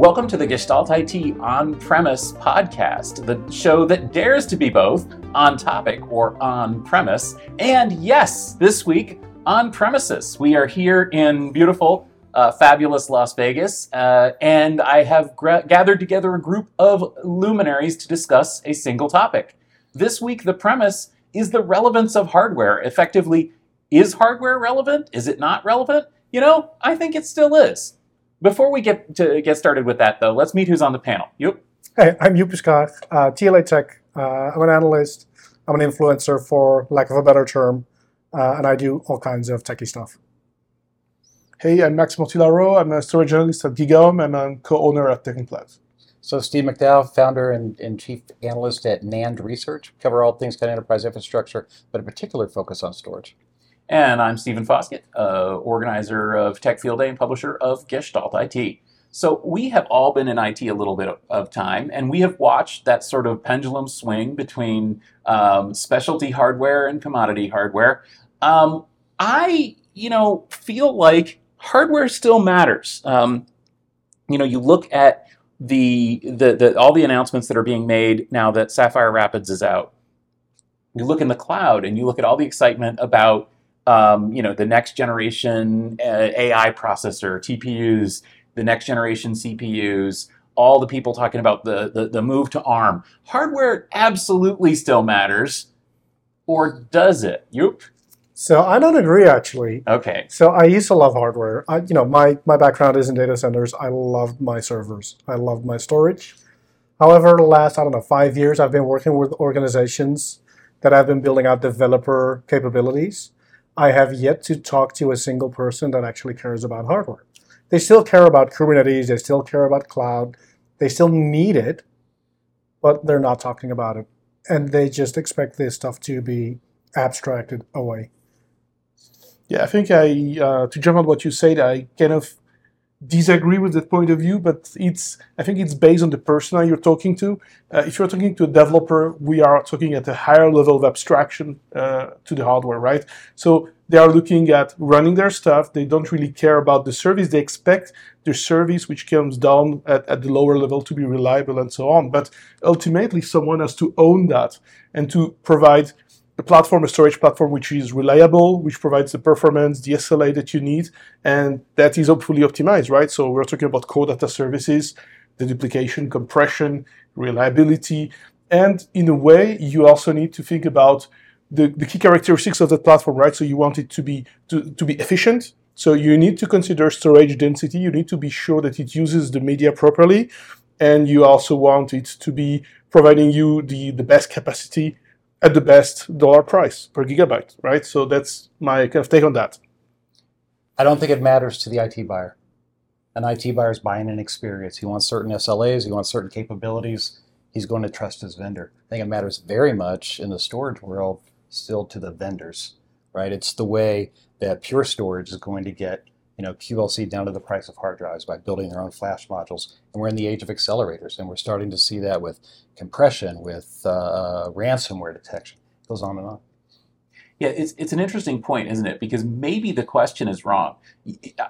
Welcome to the Gestalt IT On Premise podcast, the show that dares to be both on topic or on premise. And yes, this week on premises. We are here in beautiful, uh, fabulous Las Vegas, uh, and I have gra- gathered together a group of luminaries to discuss a single topic. This week, the premise is the relevance of hardware. Effectively, is hardware relevant? Is it not relevant? You know, I think it still is. Before we get to get started with that, though, let's meet who's on the panel. Joep. Hey, I'm Joep Piscaer, uh, TLA Tech. Uh, I'm an analyst. I'm an influencer, for lack of a better term, uh, and I do all kinds of techie stuff. Hey, I'm Max Mortillaro. I'm a storage journalist at GigaOM, and I'm co-owner at TECHunplugged. So Steve McDowell, founder and, and chief analyst at NAND Research, cover all things kind of enterprise infrastructure, but a particular focus on storage. And I'm Stephen Foskett, uh, organizer of Tech Field Day and publisher of Gestalt IT. So we have all been in IT a little bit of, time, and we have watched that sort of pendulum swing between um, specialty hardware and commodity hardware. Um, I, you know, feel like hardware still matters. Um, you know, you look at the, the, the all the announcements that are being made now that Sapphire Rapids is out. You look in the cloud, and you look at all the excitement about um, you know, the next generation uh, AI processor, TPUs, the next generation CPUs, all the people talking about the, the, the move to ARM. Hardware absolutely still matters, or does it? Joep. So I don't agree, actually. Okay. So I used to love hardware. I, you know, my, my background is in data centers. I loved my servers. I loved my storage. However, the last, I don't know, five years, I've been working with organizations that have been building out developer capabilities. I have yet to talk to a single person that actually cares about hardware. They still care about Kubernetes, they still care about cloud, they still need it, but they're not talking about it. And they just expect this stuff to be abstracted away. Yeah, I think I uh, to jump on what you said, I kind of disagree with that point of view, but it's I think it's based on the persona you're talking to. Uh, if you're talking to a developer, we are talking at a higher level of abstraction uh, to the hardware, right? So they are looking at running their stuff. They don't really care about the service. They expect the service, which comes down at, at the lower level, to be reliable and so on. But ultimately, someone has to own that and to provide a platform, a storage platform which is reliable, which provides the performance, the SLA that you need, and that is hopefully optimized, right? So we're talking about core data services, deduplication, compression, reliability, and in a way, you also need to think about the, the key characteristics of the platform, right? So you want it to be to, to be efficient. So you need to consider storage density. You need to be sure that it uses the media properly, and you also want it to be providing you the, the best capacity at the best dollar price per gigabyte, right? So that's my kind of take on that. I don't think it matters to the IT buyer. An IT buyer is buying an experience. He wants certain SLAs, he wants certain capabilities. He's going to trust his vendor. I think it matters very much in the storage world still to the vendors, right? It's the way that Pure Storage is going to get you know, QLC down to the price of hard drives by building their own flash modules. And we're in the age of accelerators, and we're starting to see that with compression, with uh, ransomware detection. It goes on and on. Yeah, it's, it's an interesting point, isn't it? Because maybe the question is wrong.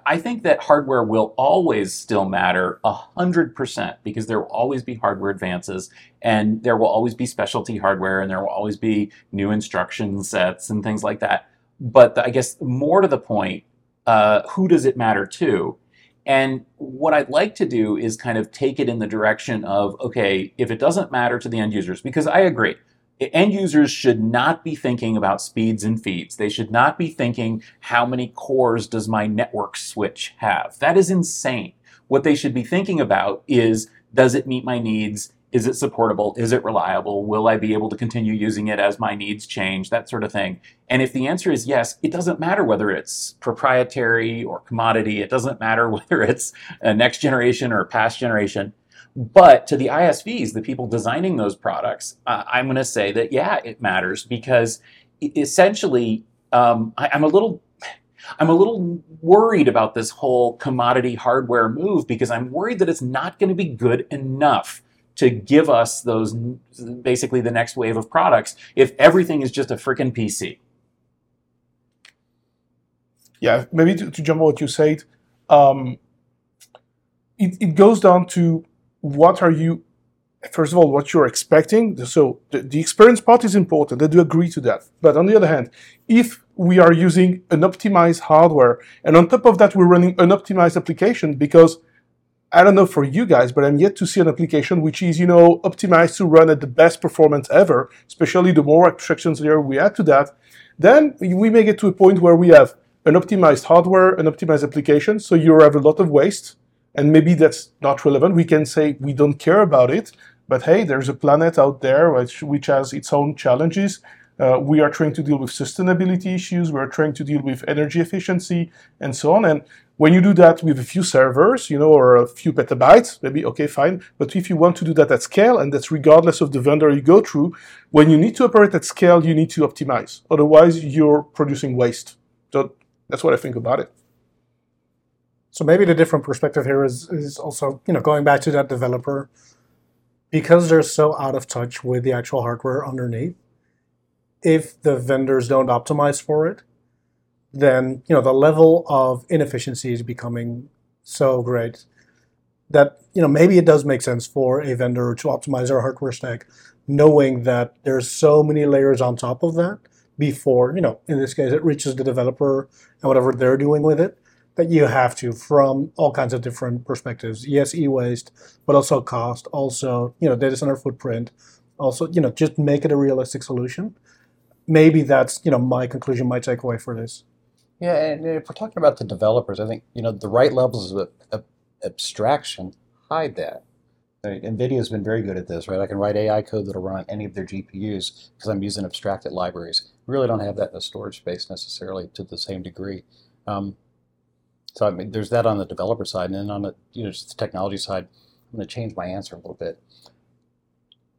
I think that hardware will always still matter 100% because there will always be hardware advances and there will always be specialty hardware and there will always be new instruction sets and things like that. But I guess more to the point, uh, who does it matter to? And what I'd like to do is kind of take it in the direction of okay, if it doesn't matter to the end users, because I agree, end users should not be thinking about speeds and feeds. They should not be thinking how many cores does my network switch have. That is insane. What they should be thinking about is does it meet my needs? Is it supportable? Is it reliable? Will I be able to continue using it as my needs change? That sort of thing. And if the answer is yes, it doesn't matter whether it's proprietary or commodity. It doesn't matter whether it's next generation or past generation. But to the ISVs, the people designing those products, uh, I'm going to say that yeah, it matters because essentially, um, I, I'm a little I'm a little worried about this whole commodity hardware move because I'm worried that it's not going to be good enough to give us those basically the next wave of products if everything is just a freaking PC. Yeah, maybe to, to jump on what you said, um, it, it goes down to what are you first of all what you're expecting. So the, the experience part is important. I do agree to that. But on the other hand if we are using an optimized hardware and on top of that we're running an optimized application because i don't know for you guys but i'm yet to see an application which is you know optimized to run at the best performance ever especially the more abstractions layer we add to that then we may get to a point where we have an optimized hardware an optimized application so you have a lot of waste and maybe that's not relevant. We can say we don't care about it, but hey, there's a planet out there which, which has its own challenges. Uh, we are trying to deal with sustainability issues. We are trying to deal with energy efficiency and so on. And when you do that with a few servers, you know, or a few petabytes, maybe okay, fine. But if you want to do that at scale, and that's regardless of the vendor you go through, when you need to operate at scale, you need to optimize. Otherwise, you're producing waste. So that's what I think about it. So maybe the different perspective here is is also you know going back to that developer because they're so out of touch with the actual hardware underneath. If the vendors don't optimize for it, then you know the level of inefficiency is becoming so great that you know maybe it does make sense for a vendor to optimize their hardware stack, knowing that there's so many layers on top of that before you know in this case it reaches the developer and whatever they're doing with it that you have to from all kinds of different perspectives. Yes, e-waste, but also cost, also you know data center footprint, also you know just make it a realistic solution. Maybe that's you know my conclusion, my takeaway for this. Yeah, and if we're talking about the developers, I think you know the right levels of, abstraction hide that. Right? NVIDIA has been very good at this, right? I can write AI code that'll run on any of their GPUs because I'm using abstracted libraries. We really don't have that in the storage space necessarily to the same degree. Um, so I mean, there's that on the developer side, and then on the you know just the technology side, I'm going to change my answer a little bit.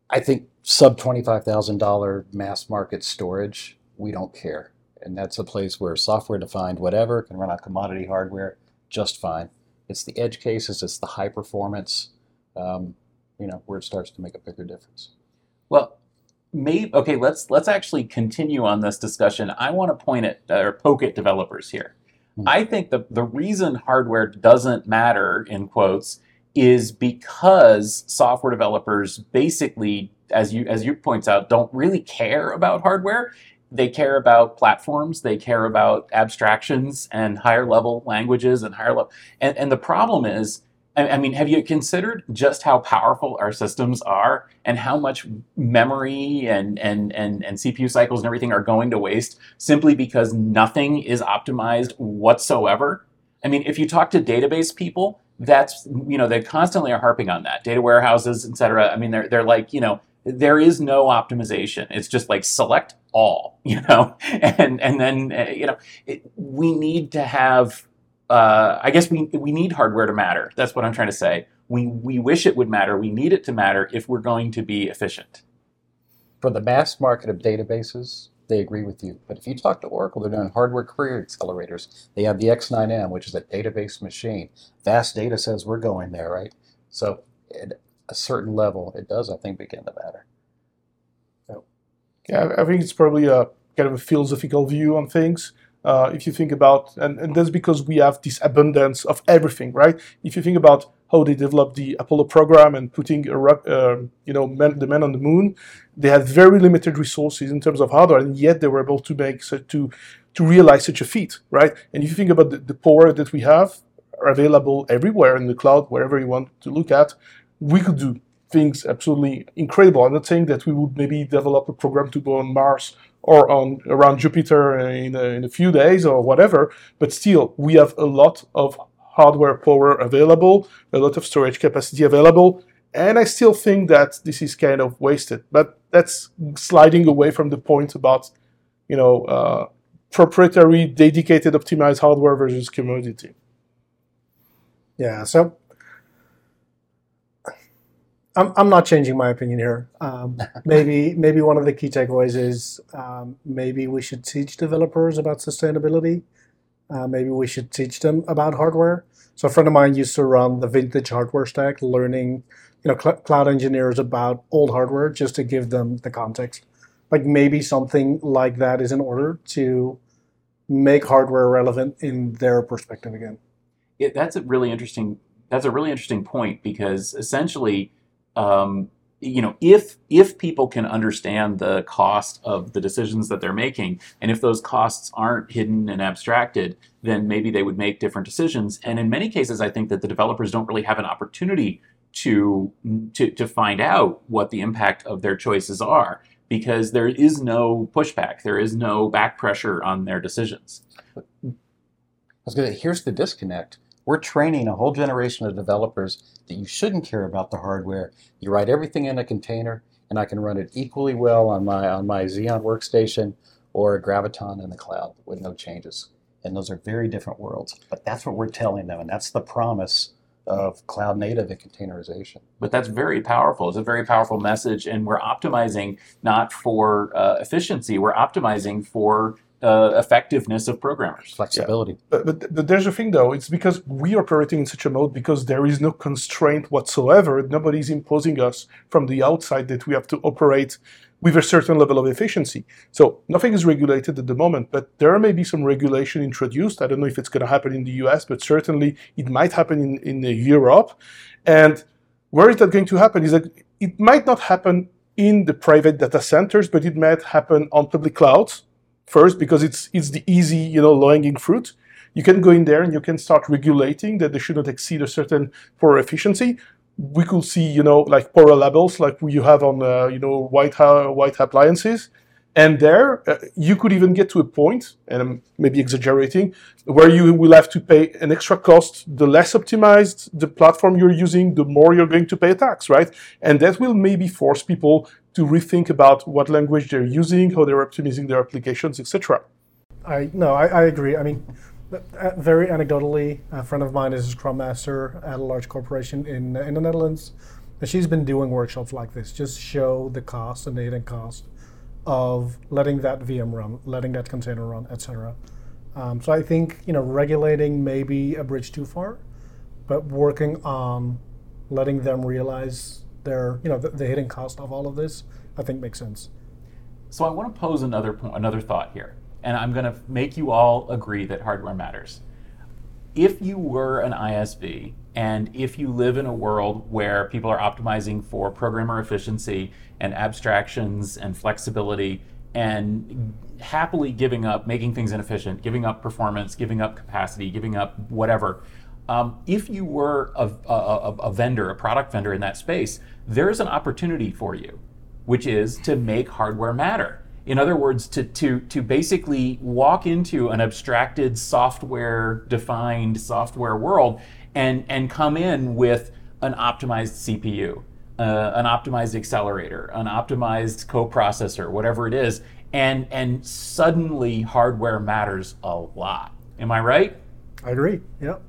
I think sub twenty five thousand dollar mass market storage, we don't care, and that's a place where software defined whatever can run on commodity hardware just fine. It's the edge cases, it's the high performance, um, you know, where it starts to make a bigger difference. Well, maybe okay. Let's let's actually continue on this discussion. I want to point at or poke at developers here Hmm. I think the, the reason hardware doesn't matter, in quotes, is because software developers basically, as you as you points out, don't really care about hardware. They care about platforms, they care about abstractions and higher level languages and higher level and, and the problem is I mean, have you considered just how powerful our systems are and how much memory and, and, and, and CPU cycles and everything are going to waste simply because nothing is optimized whatsoever? I mean, if you talk to database people, that's, you know, they constantly are harping on that. Data warehouses, et cetera. I mean, they're, they're like, you know, there is no optimization. It's just like select all, you know, and, and then, uh, you know, it, we need to have uh, I guess we, we need hardware to matter. That's what I'm trying to say. We, we wish it would matter. We need it to matter if we're going to be efficient. For the mass market of databases, they agree with you. But if you talk to Oracle, they're doing hardware query accelerators. They have the X9M, which is a database machine. Vast data says we're going there, right? So a certain level, it does, I think, begin to matter. Yeah, I think it's probably a kind of a philosophical view on things. Uh, if you think about, and, and that's because we have this abundance of everything, right? If you think about how they developed the Apollo program and putting a, uh, you know the man on the moon, they had very limited resources in terms of hardware, and yet they were able to make so, to to realize such a feat, right? And if you think about the, the power that we have available everywhere in the cloud, wherever you want to look at, we could do things absolutely incredible. I'm not saying that we would maybe develop a program to go on Mars or on around Jupiter in a, in a few days or whatever, but still we have a lot of hardware power available, a lot of storage capacity available, and I still think that this is kind of wasted. But that's sliding away from the point about, you know, uh, proprietary, dedicated, optimized hardware versus commodity. Yeah. So I'm, I'm not changing my opinion here. Um, maybe maybe one of the key takeaways is um, maybe we should teach developers about sustainability. Uh, maybe we should teach them about hardware. So a friend of mine used to run the vintage hardware stack, learning you know cl- cloud engineers about old hardware just to give them the context. Like maybe something like that is in order to make hardware relevant in their perspective again. It, that's a really interesting that's a really interesting point because essentially, um, you know, if if people can understand the cost of the decisions that they're making, and if those costs aren't hidden and abstracted, then maybe they would make different decisions. And in many cases, I think that the developers don't really have an opportunity to to to find out what the impact of their choices are because there is no pushback, there is no back pressure on their decisions. I was gonna, here's the disconnect. We're training a whole generation of developers that you shouldn't care about the hardware. You write everything in a container, and I can run it equally well on my on my Xeon workstation or a Graviton in the cloud with no changes. And those are very different worlds. But that's what we're telling them, and that's the promise of cloud native and containerization. But that's very powerful. It's a very powerful message, and we're optimizing not for uh, efficiency. We're optimizing for uh, effectiveness of programmers. Flexibility. But, but, but there's a thing though, it's because we are operating in such a mode because there is no constraint whatsoever. Nobody's imposing us from the outside that we have to operate with a certain level of efficiency. So nothing is regulated at the moment, but there may be some regulation introduced. I don't know if it's going to happen in the US, but certainly it might happen in, in Europe. And where is that going to happen? Is that it might not happen in the private data centers, but it might happen on public clouds first because it's it's the easy, you know, low-hanging fruit. You can go in there and you can start regulating that they should not exceed a certain power efficiency. We could see, you know, like power levels like you have on, uh, you know, white white appliances. And there, uh, you could even get to a point, and I'm maybe exaggerating, where you will have to pay an extra cost. The less optimized the platform you're using, the more you're going to pay a tax, right? And that will maybe force people to rethink about what language they're using, how they're optimizing their applications, etc. I no, I, I agree. I mean, uh, very anecdotally, a friend of mine is a scrum master at a large corporation in in the Netherlands, and she's been doing workshops like this, just show the cost and the hidden cost of letting that VM run, letting that container run, etc. Um, so I think you know regulating may be a bridge too far, but working on letting them realize their you know the, the hidden cost of all of this, I think makes sense. So I want to pose another point, another thought here, and I'm going to make you all agree that hardware matters. If you were an ISV and if you live in a world where people are optimizing for programmer efficiency and abstractions and flexibility and happily giving up making things inefficient, giving up performance, giving up capacity, giving up whatever, um, if you were a, a, a, vendor, a product vendor in that space, there's an opportunity for you, which is to make hardware matter. In other words, to, to, to basically walk into an abstracted software defined software world and, and come in with an optimized CPU, uh, an optimized accelerator, an optimized coprocessor, whatever it is, and, and suddenly hardware matters a lot. Am I right? I agree. Yep.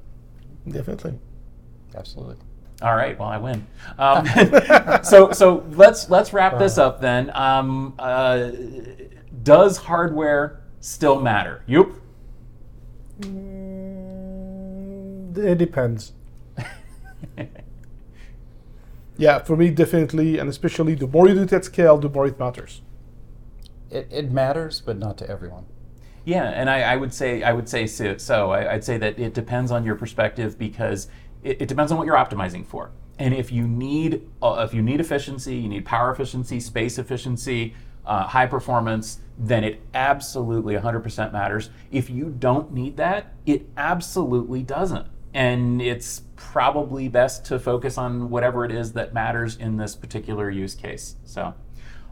Definitely. Absolutely. All right. Well, I win. Um, so so let's let's wrap this up then. Um, uh, does hardware still matter? Joep. Mm, it depends. Yeah, for me, definitely, and especially the more you do it at scale, the more it matters. It, it matters, but not to everyone. Yeah, and I, I, would say I would say so. so I, would say that it depends on your perspective because it, it, depends on what you're optimizing for. And if you need uh, if you need efficiency, you need power efficiency, space efficiency, uh, high performance, then it absolutely 100% matters. If you don't need that, it absolutely doesn't. And it's probably best to focus on whatever it is that matters in this particular use case. So,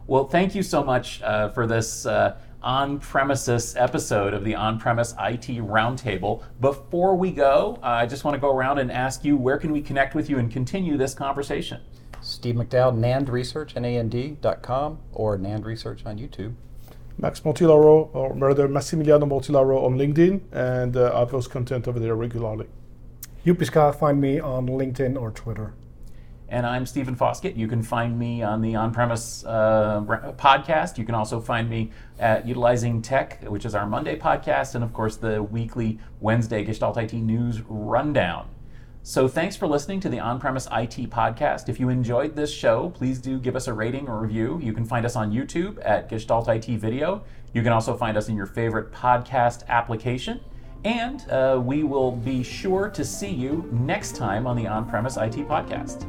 well, thank you so much uh, for this uh, on premises episode of the On Premise IT Roundtable. Before we go, uh, I just want to go around and ask you where can we connect with you and continue this conversation? Steve McDowell, NAND Research, N-A-N-D.com, or NAND Research on YouTube. Max Mortillaro, or rather Massimiliano Mortillaro on LinkedIn, and uh, I post content over there regularly. Joep Piscaer, find me on LinkedIn or Twitter. And I'm Stephen Foskett. You can find me on the On Premise uh, podcast. You can also find me at Utilizing Tech, which is our Monday podcast, and of course the weekly Wednesday Gestalt IT News Rundown. So thanks for listening to the On Premise IT podcast. If you enjoyed this show, please do give us a rating or review. You can find us on YouTube at Gestalt IT Video. You can also find us in your favorite podcast application. And uh, we will be sure to see you next time on the On Premise IT Podcast.